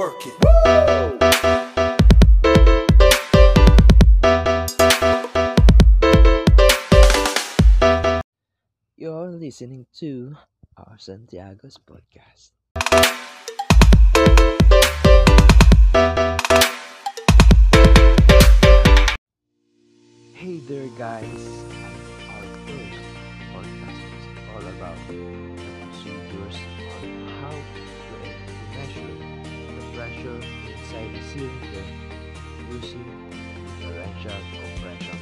Work it. You're listening to our Santiago's podcast. Hey there, guys! Our first podcast is all about the procedures on how to measure inside the cylinder using differential compression.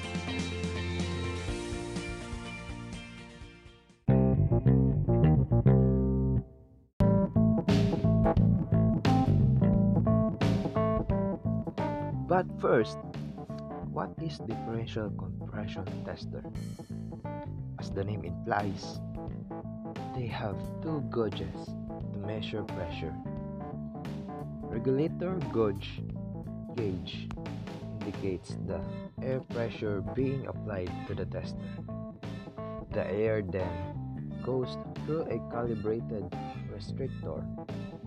But first, what is differential compression tester? As the name implies, they have two gauges to measure pressure. Regulator gauge gauge indicates the air pressure being applied to the tester. The air then goes through a calibrated restrictor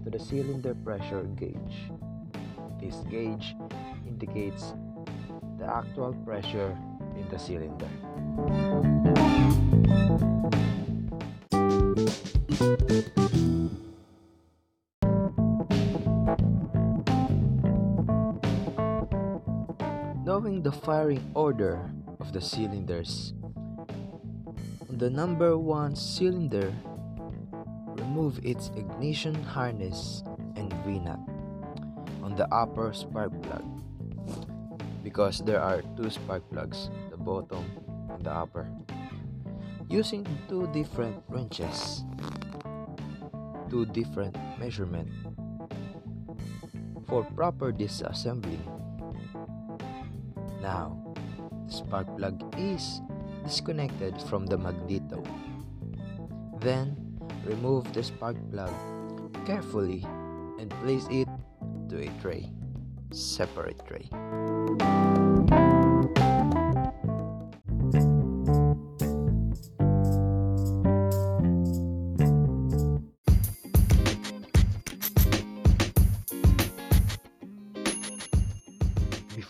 to the cylinder pressure gauge. This gauge indicates the actual pressure in the cylinder. Knowing the firing order of the cylinders, on the number one cylinder, remove its ignition harness and V-nut on the upper spark plug because there are two spark plugs, the bottom and the upper. Using two different wrenches, two different measurement for proper disassembly. Now, the spark plug is disconnected from the magneto. Then, remove the spark plug carefully and place it to a tray, separate tray.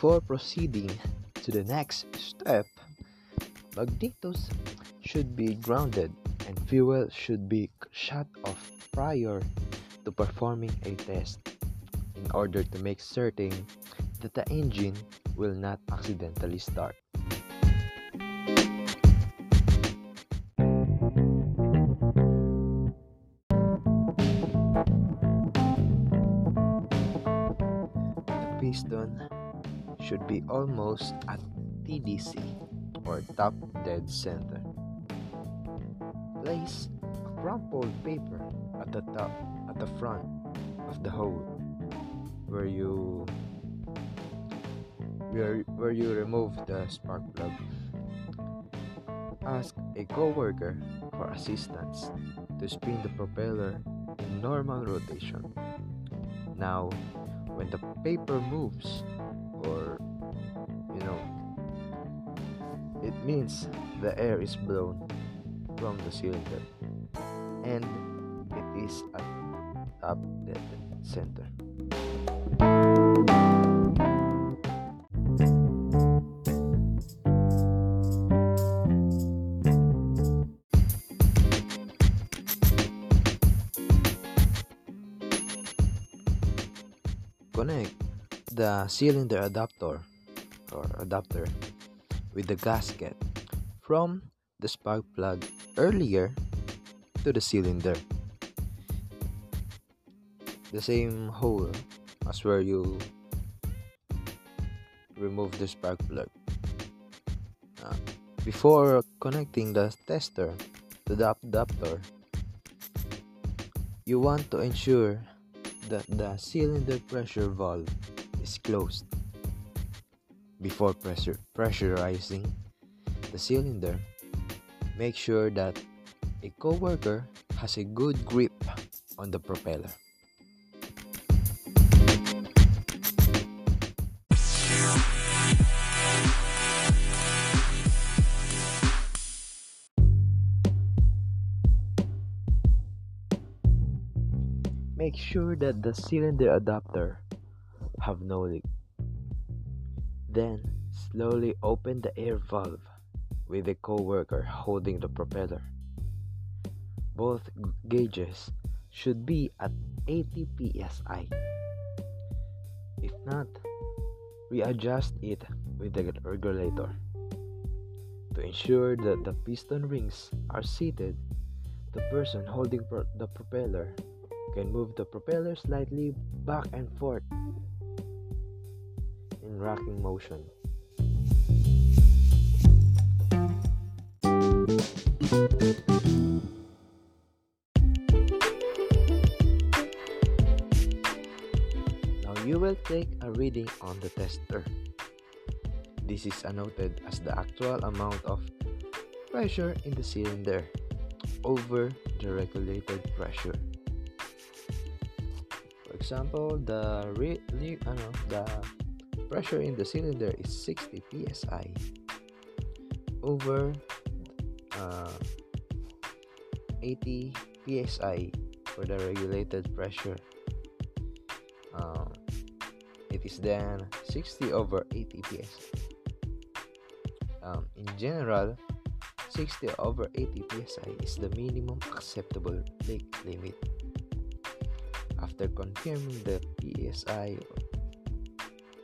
Before proceeding to the next step, magnetos should be grounded and fuel should be shut off prior to performing a test in order to make certain that the engine will not accidentally start. The piston should be almost at TDC or top dead center. Place a crumpled paper at the top at the front of the hole where you where, where you remove the spark plug. Ask a coworker for assistance to spin the propeller in normal rotation. Now, when the paper moves it means the air is blown from the cylinder and it is at top dead center. Connect the cylinder adapter or adapter with the gasket from the spark plug earlier to the cylinder. The same hole as where you remove the spark plug. Uh, before connecting the tester to the adapter, you want to ensure that the cylinder pressure valve is closed. Before pressurizing the cylinder, make sure that a coworker has a good grip on the propeller. Make sure that the cylinder adapter have no leak. Then slowly open the air valve with the co-worker holding the propeller. Both gauges should be at 80 psi. If not, readjust it with the regulator. To ensure that the piston rings are seated, the person holding pro- the propeller can move the propeller slightly back and forth in rocking motion. Now you will take a reading on the tester. This is noted as the actual amount of pressure in the cylinder over the regulated pressure. For example, the re- ano, the pressure in the cylinder is 60 psi over uh, 80 psi for the regulated pressure. Um, it is then 60 over 80 psi. Um, in general, 60 over 80 psi is the minimum acceptable leak limit. After confirming the psi,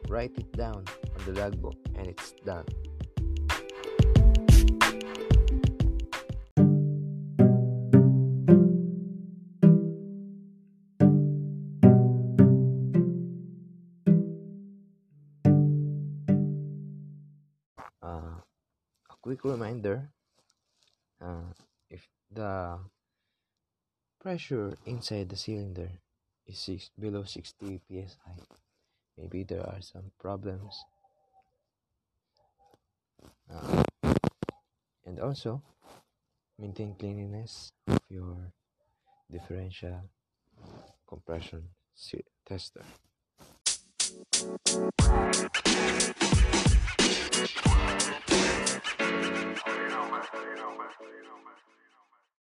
write it down on the logbook and it's done. Uh, a quick reminder uh, if the pressure inside the cylinder is six, below 60 psi maybe there are some problems. Uh, and also maintain cleanliness of your differential compression tester.